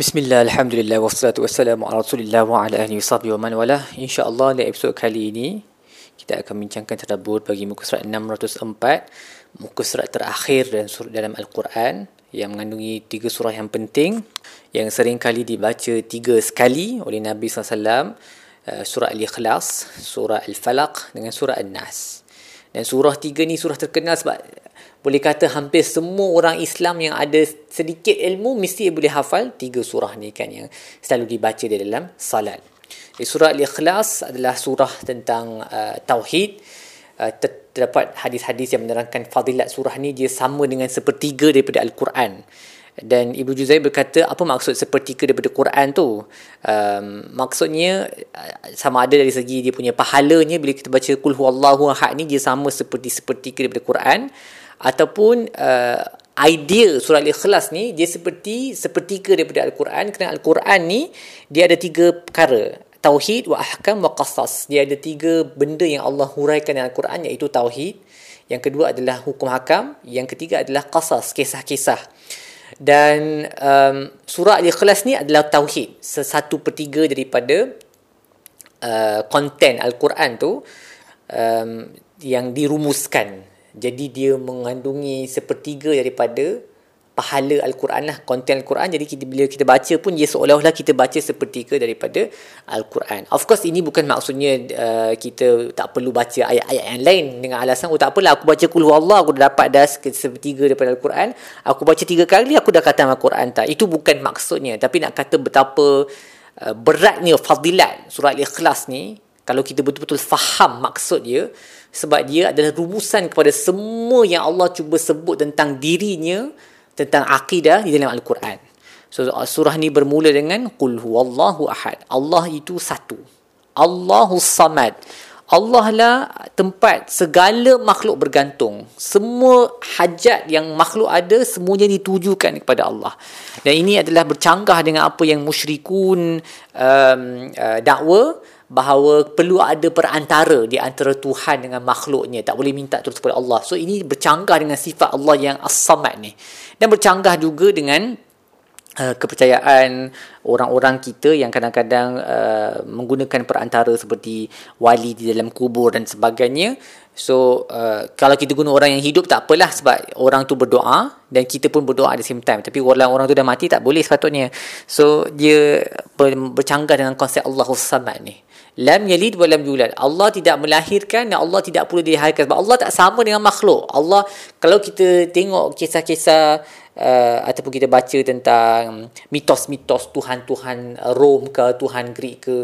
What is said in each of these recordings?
Bismillah, Alhamdulillah, wassalatu wassalamu ala rasulillah wa ala ahli wa man wala. InsyaAllah dalam episod kali ini, kita akan bincangkan terdabur bagi muka surat 604, muka surat terakhir dalam, surat dalam Al-Quran yang mengandungi tiga surah yang penting yang sering kali dibaca tiga sekali oleh Nabi SAW eh, surah Al-Ikhlas, surah Al-Falaq dengan surah Al-Nas. Dan surah tiga ni surah terkenal sebab boleh kata hampir semua orang Islam yang ada sedikit ilmu mesti boleh hafal tiga surah ni kan yang selalu dibaca di dalam salat. Surah Al-Ikhlas adalah surah tentang uh, tauhid. Uh, terdapat hadis-hadis yang menerangkan fadilat surah ni dia sama dengan sepertiga daripada Al-Quran. Dan Ibu Juzai berkata apa maksud sepertiga daripada Quran tu? Um, maksudnya uh, sama ada dari segi dia punya pahalanya bila kita baca kul huwallahu ahad ni dia sama seperti sepertiga daripada Quran ataupun uh, idea surah al-ikhlas ni dia seperti sepertiga daripada al-Quran. Kerana al-Quran ni dia ada tiga perkara. Tauhid wa ahkam wa qasas. Dia ada tiga benda yang Allah huraikan dalam al-Quran iaitu tauhid. Yang kedua adalah hukum hakam. Yang ketiga adalah qasas kisah-kisah. Dan um, surah al-ikhlas ni adalah tauhid. Sesatu pertiga daripada uh, konten al-Quran tu um, yang dirumuskan jadi dia mengandungi sepertiga daripada pahala Al-Quran lah, konten Al-Quran. Jadi kita, bila kita baca pun, dia seolah-olah kita baca sepertiga daripada Al-Quran. Of course, ini bukan maksudnya uh, kita tak perlu baca ayat-ayat yang lain dengan alasan, oh tak apalah, aku baca kulhu Allah, aku dah dapat dah sepertiga daripada Al-Quran. Aku baca tiga kali, aku dah kata Al-Quran. Tak. Itu bukan maksudnya. Tapi nak kata betapa uh, beratnya fadilat surat Al-Ikhlas ni, kalau kita betul-betul faham maksud dia, sebab dia adalah rumusan kepada semua yang Allah cuba sebut tentang dirinya tentang akidah di dalam al-Quran. So surah ni bermula dengan qul huwallahu ahad. Allah itu satu. Allahu samad. Allah lah tempat segala makhluk bergantung. Semua hajat yang makhluk ada semuanya ditujukan kepada Allah. Dan ini adalah bercanggah dengan apa yang musyrikun um, uh, dakwa bahawa perlu ada perantara di antara Tuhan dengan makhluknya tak boleh minta terus kepada Allah so ini bercanggah dengan sifat Allah yang as-samad ni dan bercanggah juga dengan uh, kepercayaan orang-orang kita yang kadang-kadang uh, menggunakan perantara seperti wali di dalam kubur dan sebagainya. So uh, kalau kita guna orang yang hidup tak apalah sebab orang tu berdoa dan kita pun berdoa at the same time. Tapi orang orang tu dah mati tak boleh sepatutnya. So dia bercanggah dengan konsep Allahus Samad ni lam yalid wa lam yulad. Allah tidak melahirkan dan Allah tidak pula dilahirkan sebab Allah tak sama dengan makhluk. Allah kalau kita tengok kisah-kisah uh, ataupun kita baca tentang mitos-mitos tuhan-tuhan Rom ke tuhan Greek ke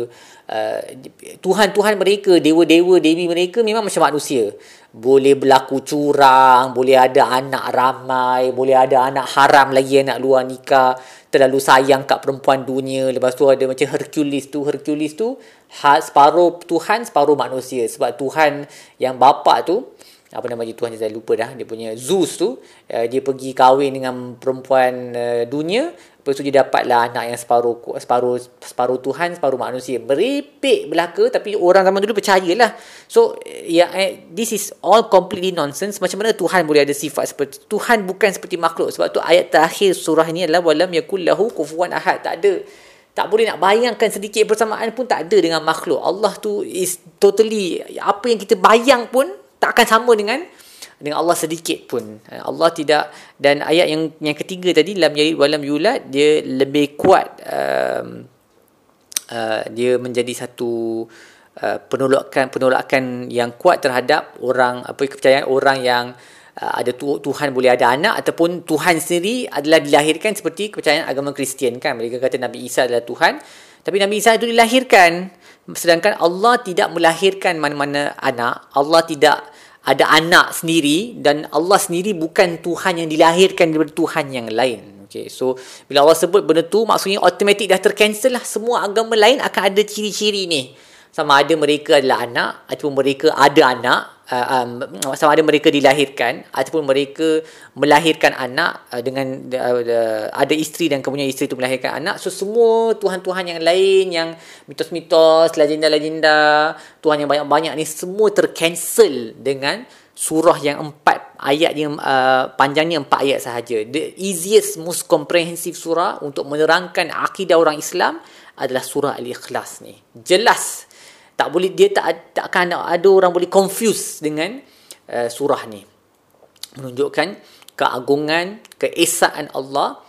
uh, tuhan-tuhan mereka, dewa-dewa, dewi mereka memang macam manusia. Boleh berlaku curang, boleh ada anak ramai, boleh ada anak haram lagi anak luar nikah terlalu sayang kat perempuan dunia. Lepas tu ada macam Hercules tu Hercules tu separuh Tuhan separuh manusia. Sebab Tuhan yang bapa tu apa nama dia Tuhan saya lupa dah dia punya Zeus tu uh, dia pergi kahwin dengan perempuan uh, dunia lepas tu dia dapatlah anak yang separuh separuh separuh Tuhan separuh manusia. Merepek belaka tapi orang zaman dulu percayalah. So ya yeah, this is all completely nonsense. Macam mana Tuhan boleh ada sifat seperti Tuhan bukan seperti makhluk. Sebab tu ayat terakhir surah ini adalah walam yakul lahu kufuwan ahad. Tak ada. Tak boleh nak bayangkan sedikit bersamaan pun tak ada dengan makhluk. Allah tu is totally apa yang kita bayang pun tak akan sama dengan dengan Allah sedikit pun. Allah tidak dan ayat yang yang ketiga tadi lam yalid walam yulad dia lebih kuat um, uh, dia menjadi satu uh, penolakan penolakan yang kuat terhadap orang apa kepercayaan orang yang uh, ada tu, Tuhan boleh ada anak ataupun Tuhan sendiri adalah dilahirkan seperti kepercayaan agama Kristian kan? Mereka kata Nabi Isa adalah Tuhan. Tapi Nabi Isa itu dilahirkan. Sedangkan Allah tidak melahirkan mana-mana anak. Allah tidak ada anak sendiri dan Allah sendiri bukan Tuhan yang dilahirkan daripada Tuhan yang lain. Okay, so bila Allah sebut benda tu maksudnya automatik dah tercancel lah semua agama lain akan ada ciri-ciri ni. Sama ada mereka adalah anak ataupun mereka ada anak uh, um, sama ada mereka dilahirkan ataupun mereka melahirkan anak uh, dengan uh, ada isteri dan kemudian isteri itu melahirkan anak so semua tuhan-tuhan yang lain yang mitos-mitos legenda-legenda tuhan yang banyak-banyak ni semua tercancel dengan surah yang empat ayat yang uh, panjangnya empat ayat sahaja. The easiest, most comprehensive surah untuk menerangkan akidah orang Islam adalah surah Al-Ikhlas ni. Jelas. Tak boleh dia tak tak akan ada orang boleh confuse dengan uh, surah ni. Menunjukkan keagungan, keesaan Allah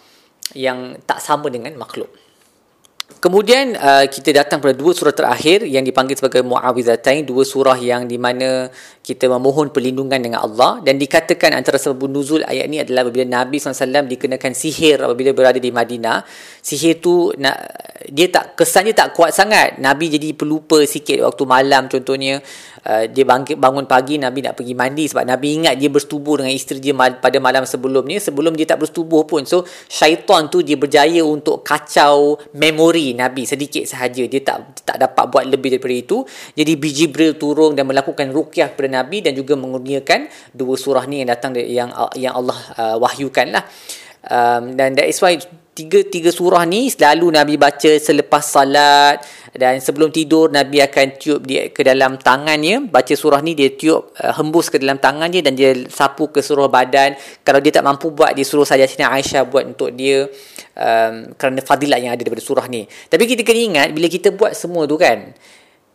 yang tak sama dengan makhluk. Kemudian uh, kita datang pada dua surah terakhir yang dipanggil sebagai Muawizatain, dua surah yang di mana kita memohon perlindungan dengan Allah dan dikatakan antara sebab nuzul ayat ini adalah apabila Nabi SAW dikenakan sihir apabila berada di Madinah. Sihir tu dia tak kesannya tak kuat sangat. Nabi jadi pelupa sikit waktu malam contohnya uh, dia bangkit bangun pagi Nabi nak pergi mandi sebab Nabi ingat dia bersetubuh dengan isteri dia pada malam sebelumnya sebelum dia tak bersetubuh pun. So syaitan tu dia berjaya untuk kacau memori Nabi sedikit sahaja dia tak tak dapat buat lebih daripada itu jadi Jibril turun dan melakukan ruqyah kepada Nabi dan juga mengurniakan dua surah ni yang datang yang yang Allah uh, wahyukan lah. Um, dan that is why tiga tiga surah ni selalu Nabi baca selepas salat dan sebelum tidur Nabi akan tiup dia ke dalam tangannya. Baca surah ni dia tiup uh, hembus ke dalam tangannya dan dia sapu ke seluruh badan. Kalau dia tak mampu buat dia suruh saja sini Aisyah buat untuk dia um, kerana fadilat yang ada daripada surah ni. Tapi kita kena ingat bila kita buat semua tu kan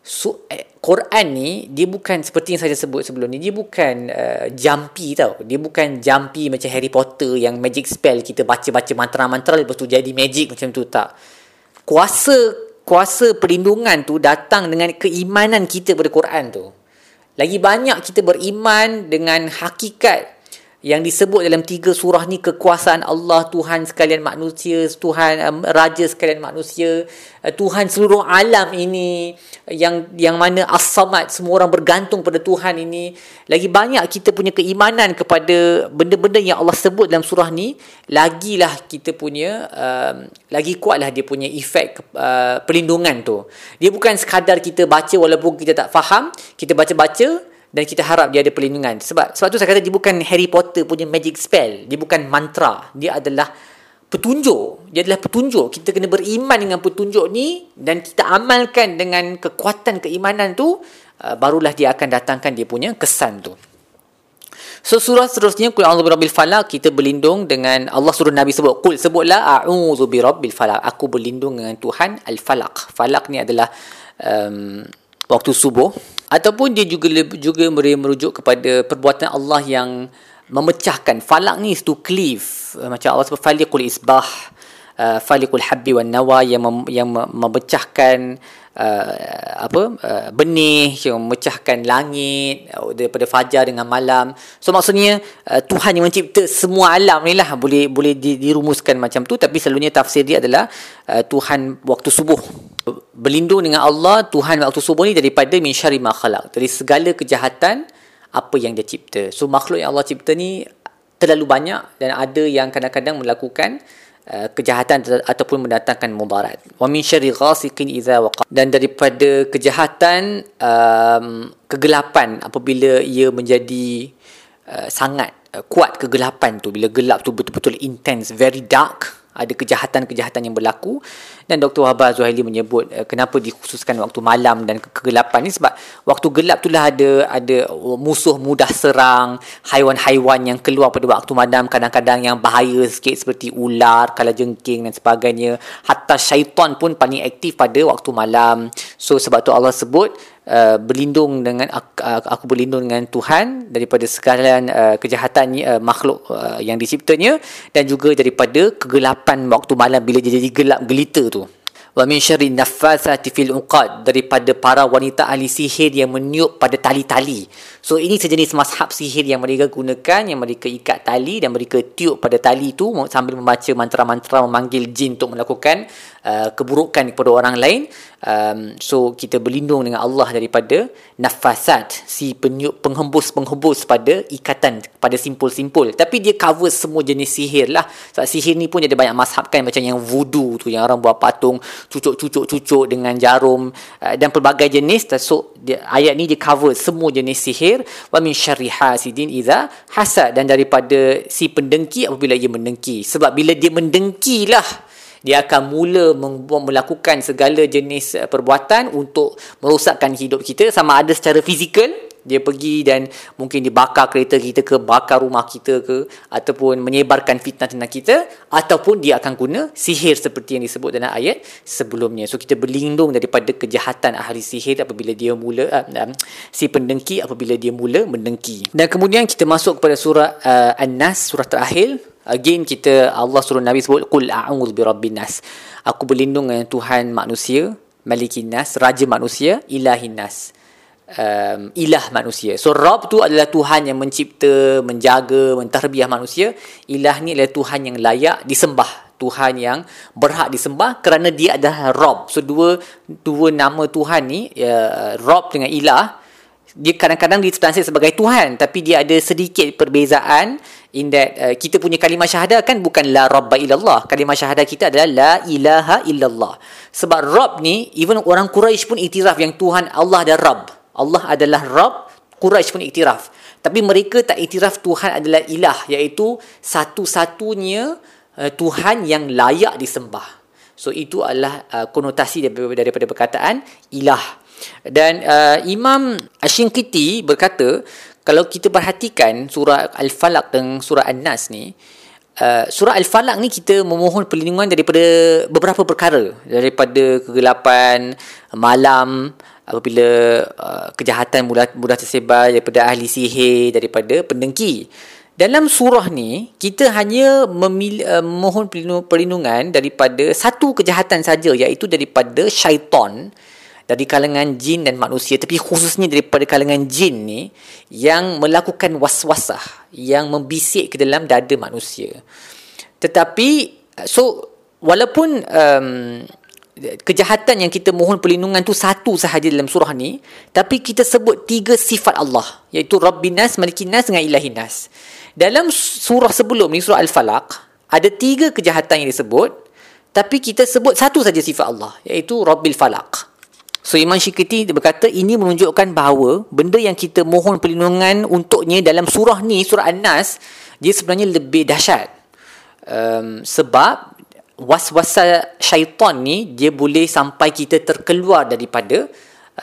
so, eh, Quran ni dia bukan seperti yang saya sebut sebelum ni. Dia bukan uh, jumpy tau. Dia bukan jumpy macam Harry Potter yang magic spell kita baca-baca mantra-mantra lepas tu jadi magic macam tu. Tak. Kuasa kuasa perlindungan tu datang dengan keimanan kita pada Quran tu. Lagi banyak kita beriman dengan hakikat yang disebut dalam tiga surah ni kekuasaan Allah Tuhan sekalian manusia Tuhan um, raja sekalian manusia uh, Tuhan seluruh alam ini yang yang mana as-samad semua orang bergantung pada Tuhan ini. Lagi banyak kita punya keimanan kepada benda-benda yang Allah sebut dalam surah ni lagilah kita punya um, lagi kuatlah dia punya efek uh, perlindungan tu. Dia bukan sekadar kita baca walaupun kita tak faham kita baca-baca dan kita harap dia ada perlindungan. Sebab sebab tu saya kata dia bukan Harry Potter punya magic spell. Dia bukan mantra. Dia adalah petunjuk. Dia adalah petunjuk. Kita kena beriman dengan petunjuk ni dan kita amalkan dengan kekuatan keimanan tu uh, barulah dia akan datangkan dia punya kesan tu. So surah seterusnya Qul a'udzu birabbil falaq. Kita berlindung dengan Allah suruh Nabi sebut Qul sebutlah a'udzu birabbil falaq. Aku berlindung dengan Tuhan al-falaq. Falaq ni adalah um, waktu subuh ataupun dia juga juga merujuk kepada perbuatan Allah yang memecahkan. Falak ni to cleave. Macam Allah sebut faliqul isbah uh, faliqul habbi wan nawa yang mem, yang memecahkan uh, apa uh, benih yang memecahkan langit daripada fajar dengan malam. So maksudnya uh, Tuhan yang mencipta semua alam ni lah. Boleh boleh dirumuskan macam tu. Tapi selalunya tafsir dia adalah uh, Tuhan waktu subuh berlindung dengan Allah Tuhan waktu subuh ni daripada min syarri ma khalaq dari segala kejahatan apa yang dia cipta. So makhluk yang Allah cipta ni terlalu banyak dan ada yang kadang-kadang melakukan uh, kejahatan ataupun mendatangkan mudarat. Wa min syarri ghasiqin idza waqa. Dan daripada kejahatan um, kegelapan apabila ia menjadi uh, sangat uh, kuat kegelapan tu bila gelap tu betul-betul intense very dark ada kejahatan-kejahatan yang berlaku dan Dr. Wahbah Zuhaili menyebut uh, kenapa dikhususkan waktu malam dan kegelapan ni sebab waktu gelap tu lah ada ada musuh mudah serang haiwan-haiwan yang keluar pada waktu malam kadang-kadang yang bahaya sikit seperti ular, kalajengking dan sebagainya hatta syaitan pun paling aktif pada waktu malam so sebab tu Allah sebut Uh, berlindung dengan aku, aku berlindung dengan Tuhan daripada segala uh, kejahatan uh, makhluk uh, yang diciptanya dan juga daripada kegelapan waktu malam bila dia jadi gelap gelita tu wa min syarri naffathati fil uqad daripada para wanita ahli sihir yang meniup pada tali-tali. So ini sejenis mazhab sihir yang mereka gunakan yang mereka ikat tali dan mereka tiup pada tali itu sambil membaca mantra-mantra memanggil jin untuk melakukan uh, keburukan kepada orang lain. Um, so kita berlindung dengan Allah daripada nafasat si peniup penghembus-penghembus pada ikatan pada simpul-simpul. Tapi dia cover semua jenis sihir lah. Sebab sihir ni pun ada banyak mazhab kan macam yang voodoo tu yang orang buat patung cucuk-cucuk-cucuk dengan jarum uh, dan pelbagai jenis so dia, ayat ni dia cover semua jenis sihir wa min syarri hasidin idza hasad dan daripada si pendengki apabila ia mendengki sebab bila dia mendengki lah dia akan mula melakukan segala jenis uh, perbuatan untuk merosakkan hidup kita. Sama ada secara fizikal dia pergi dan mungkin dibakar kereta kita ke bakar rumah kita ke ataupun menyebarkan fitnah tentang kita ataupun dia akan guna sihir seperti yang disebut dalam ayat sebelumnya. So kita berlindung daripada kejahatan ahli sihir apabila dia mula uh, si pendengki apabila dia mula mendengki. Dan kemudian kita masuk kepada surah uh, An-Nas surah terakhir again kita Allah suruh Nabi sebut qul a'udzu birabbin nas aku berlindung dengan Tuhan manusia malikin nas raja manusia ilahin nas um, ilah manusia. So Rabb tu adalah Tuhan yang mencipta, menjaga, mentarbiah manusia. Ilah ni adalah Tuhan yang layak disembah. Tuhan yang berhak disembah kerana dia adalah Rabb. So dua dua nama Tuhan ni, uh, Rabb dengan ilah, dia kadang-kadang ditranslate sebagai Tuhan tapi dia ada sedikit perbezaan in that uh, kita punya kalimah syahadah kan bukan la rabba illallah kalimah syahadah kita adalah la ilaha illallah sebab Rabb ni even orang Quraisy pun iktiraf yang Tuhan Allah dan Rabb Allah adalah Rabb, Quraisy pun iktiraf. Tapi mereka tak iktiraf Tuhan adalah ilah, iaitu satu-satunya uh, Tuhan yang layak disembah. So itu adalah uh, konotasi daripada, daripada perkataan ilah. Dan uh, Imam Ashinkiti berkata, kalau kita perhatikan surah Al-Falaq dan surah An-Nas ni, uh, surah Al-Falaq ni kita memohon perlindungan daripada beberapa perkara. Daripada kegelapan, malam, apabila uh, kejahatan mudah mudah tersebar daripada ahli sihir daripada pendengki dalam surah ni kita hanya memilih, uh, mohon perlindungan daripada satu kejahatan saja iaitu daripada syaitan dari kalangan jin dan manusia tapi khususnya daripada kalangan jin ni yang melakukan waswasah yang membisik ke dalam dada manusia. Tetapi so walaupun um, kejahatan yang kita mohon perlindungan tu satu sahaja dalam surah ni tapi kita sebut tiga sifat Allah iaitu Rabbinas, Malikinas dengan Ilahinas dalam surah sebelum ni surah Al-Falaq ada tiga kejahatan yang disebut tapi kita sebut satu saja sifat Allah iaitu Rabbil Falaq so Imam Syikiti berkata ini menunjukkan bahawa benda yang kita mohon perlindungan untuknya dalam surah ni surah An-Nas dia sebenarnya lebih dahsyat. Um, sebab waswasa syaitan ni dia boleh sampai kita terkeluar daripada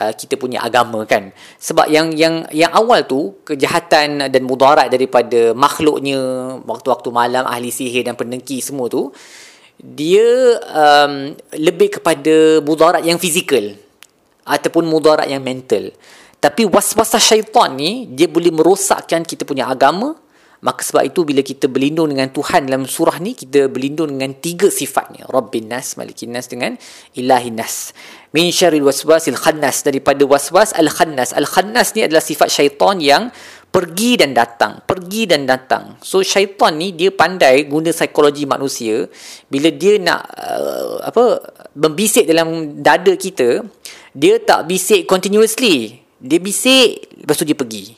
uh, kita punya agama kan? Sebab yang yang yang awal tu kejahatan dan mudarat daripada makhluknya waktu-waktu malam ahli sihir dan pendengki semua tu dia um, lebih kepada mudarat yang fizikal ataupun mudarat yang mental tapi waswasa syaitan ni dia boleh merosakkan kita punya agama Maka sebab itu bila kita berlindung dengan Tuhan dalam surah ni kita berlindung dengan tiga sifatnya. Rabbin nas, malikin nas dengan ilahin nas. Min syarril waswasil khannas daripada waswas al khannas. Al khannas ni adalah sifat syaitan yang pergi dan datang, pergi dan datang. So syaitan ni dia pandai guna psikologi manusia bila dia nak uh, apa membisik dalam dada kita, dia tak bisik continuously. Dia bisik lepas tu dia pergi.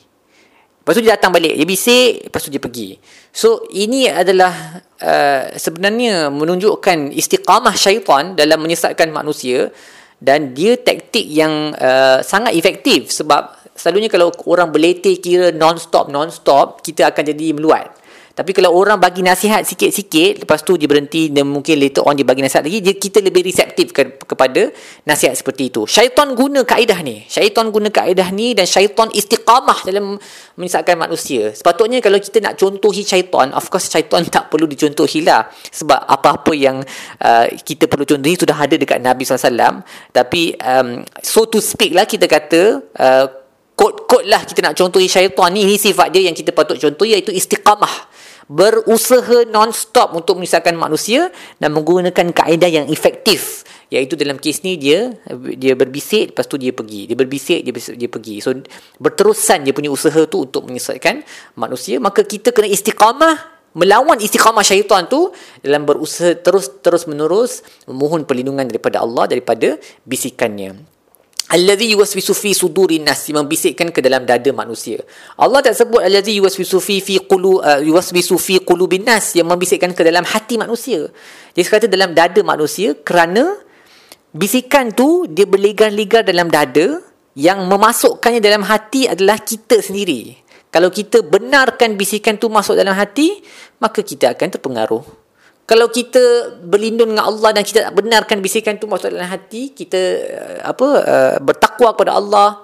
Lepas tu dia datang balik. Dia bisik. Lepas tu dia pergi. So, ini adalah uh, sebenarnya menunjukkan istiqamah syaitan dalam menyesatkan manusia. Dan dia taktik yang uh, sangat efektif. Sebab selalunya kalau orang berletih kira non-stop, non-stop, kita akan jadi meluat. Tapi kalau orang bagi nasihat sikit-sikit, lepas tu dia berhenti dan mungkin later on dia bagi nasihat lagi, dia, kita lebih reseptif ke, kepada nasihat seperti itu. Syaitan guna kaedah ni. Syaitan guna kaedah ni dan syaitan istiqamah dalam menyesatkan manusia. Sepatutnya kalau kita nak contohi syaitan, of course syaitan tak perlu dicontohi lah. Sebab apa-apa yang uh, kita perlu contohi sudah ada dekat Nabi SAW. Tapi um, so to speak lah kita kata, uh, kod-kod lah kita nak contohi syaitan ni. Ini sifat dia yang kita patut contohi iaitu istiqamah berusaha non-stop untuk menyusahkan manusia dan menggunakan kaedah yang efektif. Iaitu dalam kes ni dia dia berbisik lepas tu dia pergi. Dia berbisik dia dia pergi. So berterusan dia punya usaha tu untuk menyesatkan manusia. Maka kita kena istiqamah melawan istiqamah syaitan tu dalam berusaha terus terus menerus memohon perlindungan daripada Allah daripada bisikannya Allazi yuwaswisu fi sudurin nas membisikkan ke dalam dada manusia. Allah tak sebut allazi yuwaswisu fi fi qulu uh, yuwaswisu fi qulubin nas yang membisikkan ke dalam hati manusia. Dia kata dalam dada manusia kerana bisikan tu dia berligar-ligar dalam dada yang memasukkannya dalam hati adalah kita sendiri. Kalau kita benarkan bisikan tu masuk dalam hati, maka kita akan terpengaruh kalau kita berlindung dengan Allah dan kita benarkan bisikan tu masuk dalam hati kita uh, apa uh, bertakwa kepada Allah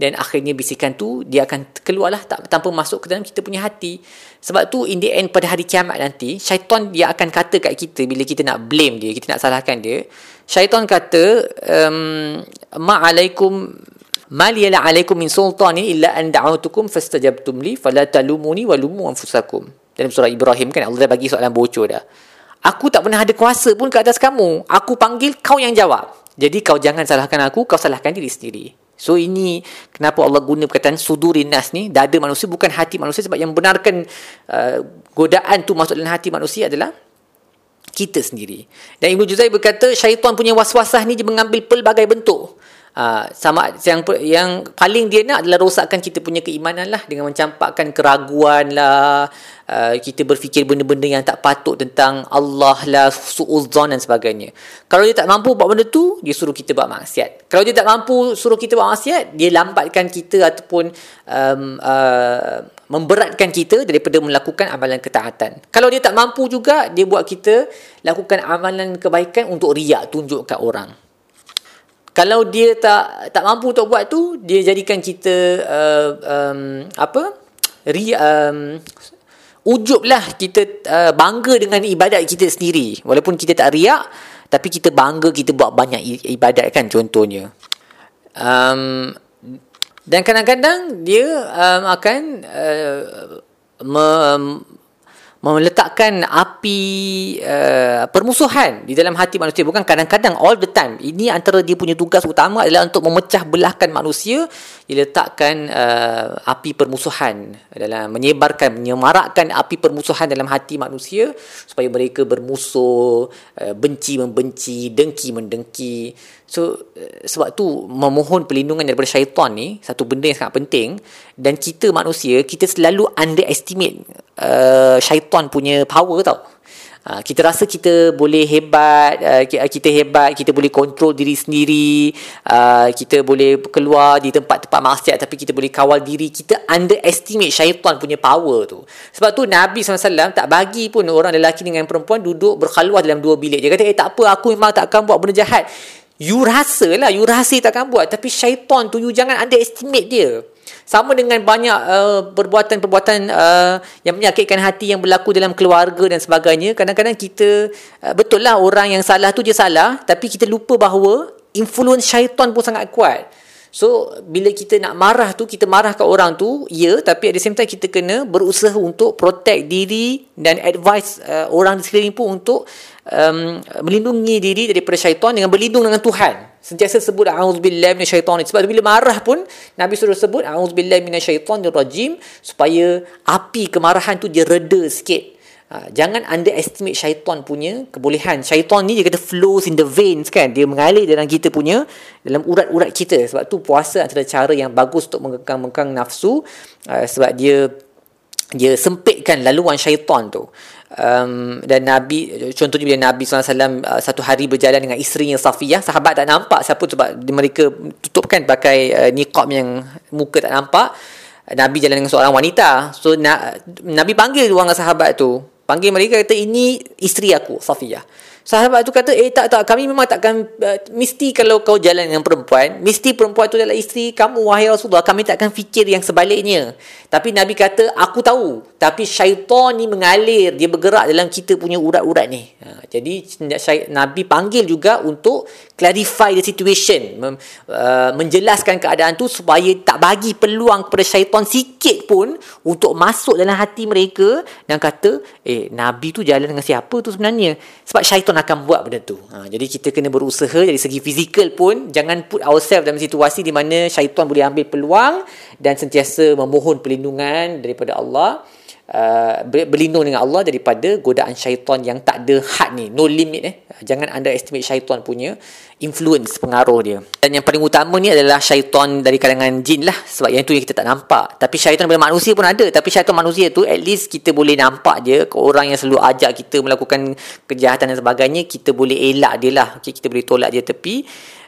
dan akhirnya bisikan tu dia akan keluarlah tak, tanpa masuk ke dalam kita punya hati. Sebab tu in the end pada hari kiamat nanti syaitan dia akan kata kat kita bila kita nak blame dia kita nak salahkan dia syaitan kata um, ma'alaikum maliyala alaikum min sultanin illa an da'autukum fastajabtum li fala talumuni walumu anfusakum dalam surah Ibrahim kan Allah dah bagi soalan bocor dah. Aku tak pernah ada kuasa pun ke atas kamu. Aku panggil kau yang jawab. Jadi kau jangan salahkan aku kau salahkan diri sendiri. So ini kenapa Allah guna perkataan sudurin nas ni. Dada manusia bukan hati manusia sebab yang benarkan uh, godaan tu masuk dalam hati manusia adalah kita sendiri. Dan Ibnu Juzai berkata syaitan punya waswasah ni dia mengambil pelbagai bentuk. Uh, sama yang yang paling dia nak adalah rosakkan kita punya keimanan lah dengan mencampakkan keraguan lah. Uh, kita berfikir benda-benda yang tak patut tentang Allah lah suudzon dan sebagainya. Kalau dia tak mampu buat benda tu dia suruh kita buat maksiat. Kalau dia tak mampu suruh kita buat maksiat dia lambatkan kita ataupun um, uh, memberatkan kita daripada melakukan amalan ketaatan. Kalau dia tak mampu juga dia buat kita lakukan amalan kebaikan untuk riak tunjuk kat orang kalau dia tak tak mampu untuk buat tu dia jadikan kita uh, um, apa? Ri um, ujub lah kita uh, bangga dengan ibadat kita sendiri. Walaupun kita tak riak tapi kita bangga kita buat banyak ibadat kan contohnya. Um, dan kadang-kadang dia um, akan uh, me, meletakkan api uh, permusuhan di dalam hati manusia. Bukan kadang-kadang all the time. Ini antara dia punya tugas utama adalah untuk memecah belahkan manusia. Dia letakkan uh, api permusuhan dalam menyebarkan menyemarakkan api permusuhan dalam hati manusia supaya mereka bermusuh uh, benci membenci dengki mendengki So sebab tu memohon perlindungan daripada syaitan ni satu benda yang sangat penting dan kita manusia kita selalu underestimate uh, syaitan punya power tau. Uh, kita rasa kita boleh hebat, uh, kita hebat, kita boleh kontrol diri sendiri, uh, kita boleh keluar di tempat-tempat maksiat tapi kita boleh kawal diri. Kita underestimate syaitan punya power tu. Sebab tu Nabi SAW tak bagi pun orang lelaki dengan perempuan duduk berkhaluah dalam dua bilik. Dia kata, eh tak apa, aku memang tak akan buat benda jahat. You rasa lah, you rasa takkan buat. Tapi syaitan tu, you jangan underestimate dia. Sama dengan banyak uh, perbuatan-perbuatan uh, yang menyakitkan hati yang berlaku dalam keluarga dan sebagainya. Kadang-kadang kita, uh, betul lah orang yang salah tu dia salah. Tapi kita lupa bahawa influence syaitan pun sangat kuat. So bila kita nak marah tu kita marah kat orang tu ya tapi at the same time kita kena berusaha untuk protect diri dan advise uh, orang di sekeliling pun untuk um, melindungi diri daripada syaitan dengan berlindung dengan Tuhan. Sentiasa sebut auzubillahi minasyaitonir sebab bila marah pun Nabi suruh sebut auzubillahi minasyaitonir rajim supaya api kemarahan tu dia reda sikit. Ha, jangan underestimate syaitan punya kebolehan. Syaitan ni dia kata flows in the veins kan. Dia mengalir dalam kita punya, dalam urat-urat kita. Sebab tu puasa antara cara yang bagus untuk mengekang-mengekang nafsu. Uh, sebab dia dia sempitkan laluan syaitan tu. Um, dan Nabi, contohnya bila Nabi SAW uh, satu hari berjalan dengan isterinya Safiyah. Sahabat tak nampak siapa sebab mereka tutupkan pakai uh, niqab yang muka tak nampak. Nabi jalan dengan seorang wanita. So na- Nabi panggil orang sahabat tu. Panggil mereka kata ini isteri aku Safiyah. Sahabat tu kata eh tak tak kami memang takkan uh, mesti kalau kau jalan dengan perempuan mesti perempuan tu adalah isteri kamu wahai Rasulullah kami takkan fikir yang sebaliknya. Tapi Nabi kata aku tahu tapi syaitan ni mengalir dia bergerak dalam kita punya urat-urat ni. Ha, jadi Nabi panggil juga untuk clarify the situation mem, uh, menjelaskan keadaan tu supaya tak bagi peluang kepada syaitan sikit pun untuk masuk dalam hati mereka dan kata eh Nabi tu jalan dengan siapa tu sebenarnya sebab syaitan akan buat benda tu. Ha, jadi kita kena berusaha dari segi fizikal pun jangan put ourselves dalam situasi di mana syaitan boleh ambil peluang dan sentiasa memohon perlindungan daripada Allah. Uh, berlindung dengan Allah daripada godaan syaitan yang tak ada had ni. No limit eh. Jangan underestimate syaitan punya influence pengaruh dia. Dan yang paling utama ni adalah syaitan dari kalangan jin lah. Sebab yang tu yang kita tak nampak. Tapi syaitan daripada manusia pun ada. Tapi syaitan manusia tu at least kita boleh nampak dia. Ke orang yang selalu ajak kita melakukan kejahatan dan sebagainya kita boleh elak dia lah. Okay, kita boleh tolak dia. Tepi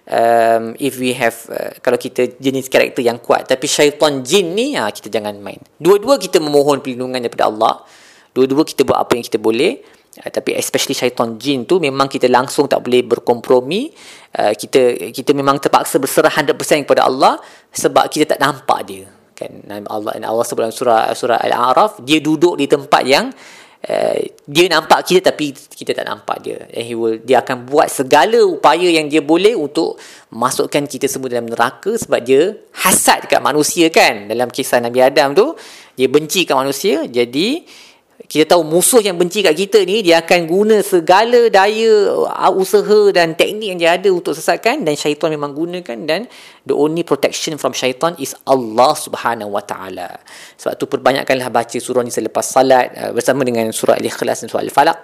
um, if we have uh, kalau kita jenis karakter yang kuat tapi syaitan jin ni ha, kita jangan main dua-dua kita memohon perlindungan daripada Allah dua-dua kita buat apa yang kita boleh Uh, tapi especially syaitan jin tu memang kita langsung tak boleh berkompromi. Uh, kita kita memang terpaksa berserah 100% kepada Allah sebab kita tak nampak dia. Kan Allah Allah sebut dalam surah surah Al-A'raf dia duduk di tempat yang uh, dia nampak kita tapi kita tak nampak dia. And he will dia akan buat segala upaya yang dia boleh untuk masukkan kita semua dalam neraka sebab dia hasad dekat manusia kan. Dalam kisah Nabi Adam tu dia benci kat manusia jadi kita tahu musuh yang benci kat kita ni dia akan guna segala daya uh, usaha dan teknik yang dia ada untuk sesatkan dan syaitan memang gunakan dan the only protection from syaitan is Allah Subhanahu wa taala. Sebab tu perbanyakkanlah baca surah ni selepas salat uh, bersama dengan surah Al-Ikhlas dan surah Al-Falaq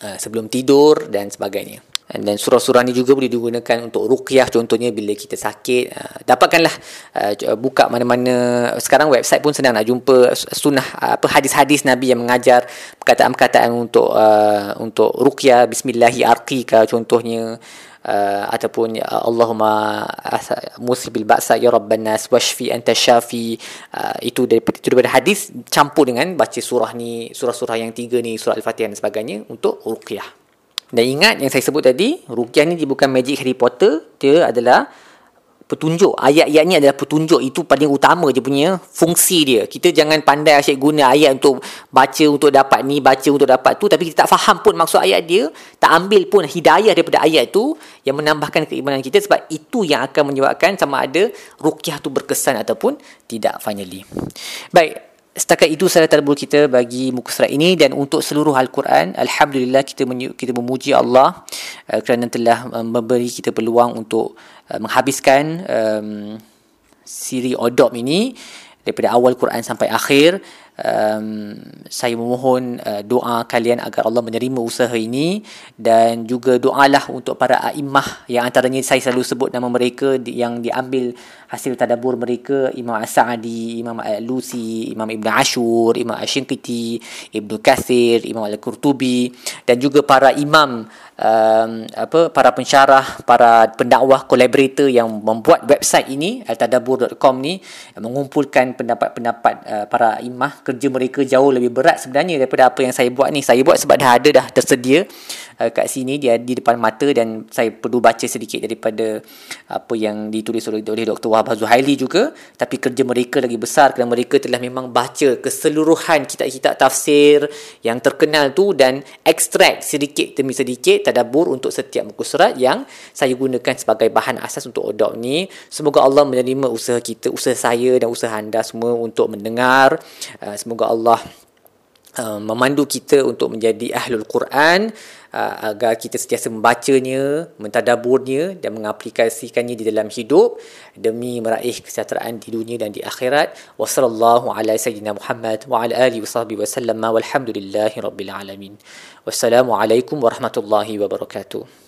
uh, sebelum tidur dan sebagainya. Dan surah-surah ni juga boleh digunakan untuk ruqyah contohnya bila kita sakit. Uh, dapatkanlah uh, buka mana-mana. Sekarang website pun senang nak jumpa sunnah apa hadis-hadis Nabi yang mengajar perkataan-perkataan untuk uh, untuk ruqyah bismillahi arqika contohnya. Uh, ataupun ya Allahumma musibil ba'sa ya rabban nas washfi anta syafi uh, itu daripada itu daripada hadis campur dengan baca surah ni surah-surah yang tiga ni surah al-fatihah dan sebagainya untuk ruqyah dan ingat yang saya sebut tadi, rukyah ni dia bukan magic Harry Potter, dia adalah petunjuk. Ayat-ayat ni adalah petunjuk. Itu paling utama je punya fungsi dia. Kita jangan pandai asyik guna ayat untuk baca untuk dapat ni, baca untuk dapat tu. Tapi kita tak faham pun maksud ayat dia. Tak ambil pun hidayah daripada ayat tu yang menambahkan keimanan kita. Sebab itu yang akan menyebabkan sama ada rukyah tu berkesan ataupun tidak finally. Baik, setakat itu sahaja tadabbur kita bagi muka surat ini dan untuk seluruh al-Quran alhamdulillah kita kita memuji Allah uh, kerana telah uh, memberi kita peluang untuk uh, menghabiskan um, siri Odop ini daripada awal Quran sampai akhir um, saya memohon uh, doa kalian agar Allah menerima usaha ini dan juga doalah untuk para a'immah yang antaranya saya selalu sebut nama mereka yang diambil hasil tadabur mereka Imam As-Sa'di, Imam Al-Lusi, Imam Ibn Ashur, Imam Ash-Shinkiti, Ibn Kathir, Imam Al-Qurtubi dan juga para imam um, apa para pensyarah, para pendakwah, collaborator yang membuat website ini altadabur.com ni mengumpulkan pendapat-pendapat uh, para imam kerja mereka jauh lebih berat sebenarnya daripada apa yang saya buat ni. Saya buat sebab dah ada dah tersedia uh, kat sini dia di depan mata dan saya perlu baca sedikit daripada apa yang ditulis oleh, oleh Dr. Wahab Zuhaili juga tapi kerja mereka lagi besar kerana mereka telah memang baca keseluruhan kitab-kitab tafsir yang terkenal tu dan ekstrak sedikit demi sedikit tadabur untuk setiap muka surat yang saya gunakan sebagai bahan asas untuk odok ni. Semoga Allah menerima usaha kita, usaha saya dan usaha anda semua untuk mendengar uh, semoga Allah uh, memandu kita untuk menjadi ahlul Quran uh, agar kita sentiasa membacanya, mentadaburnya dan mengaplikasikannya di dalam hidup demi meraih kesejahteraan di dunia dan di akhirat. Wassallallahu ala sayyidina Muhammad wa ala alihi wasahbihi wasallam walhamdulillahi rabbil alamin. Wassalamualaikum warahmatullahi wabarakatuh.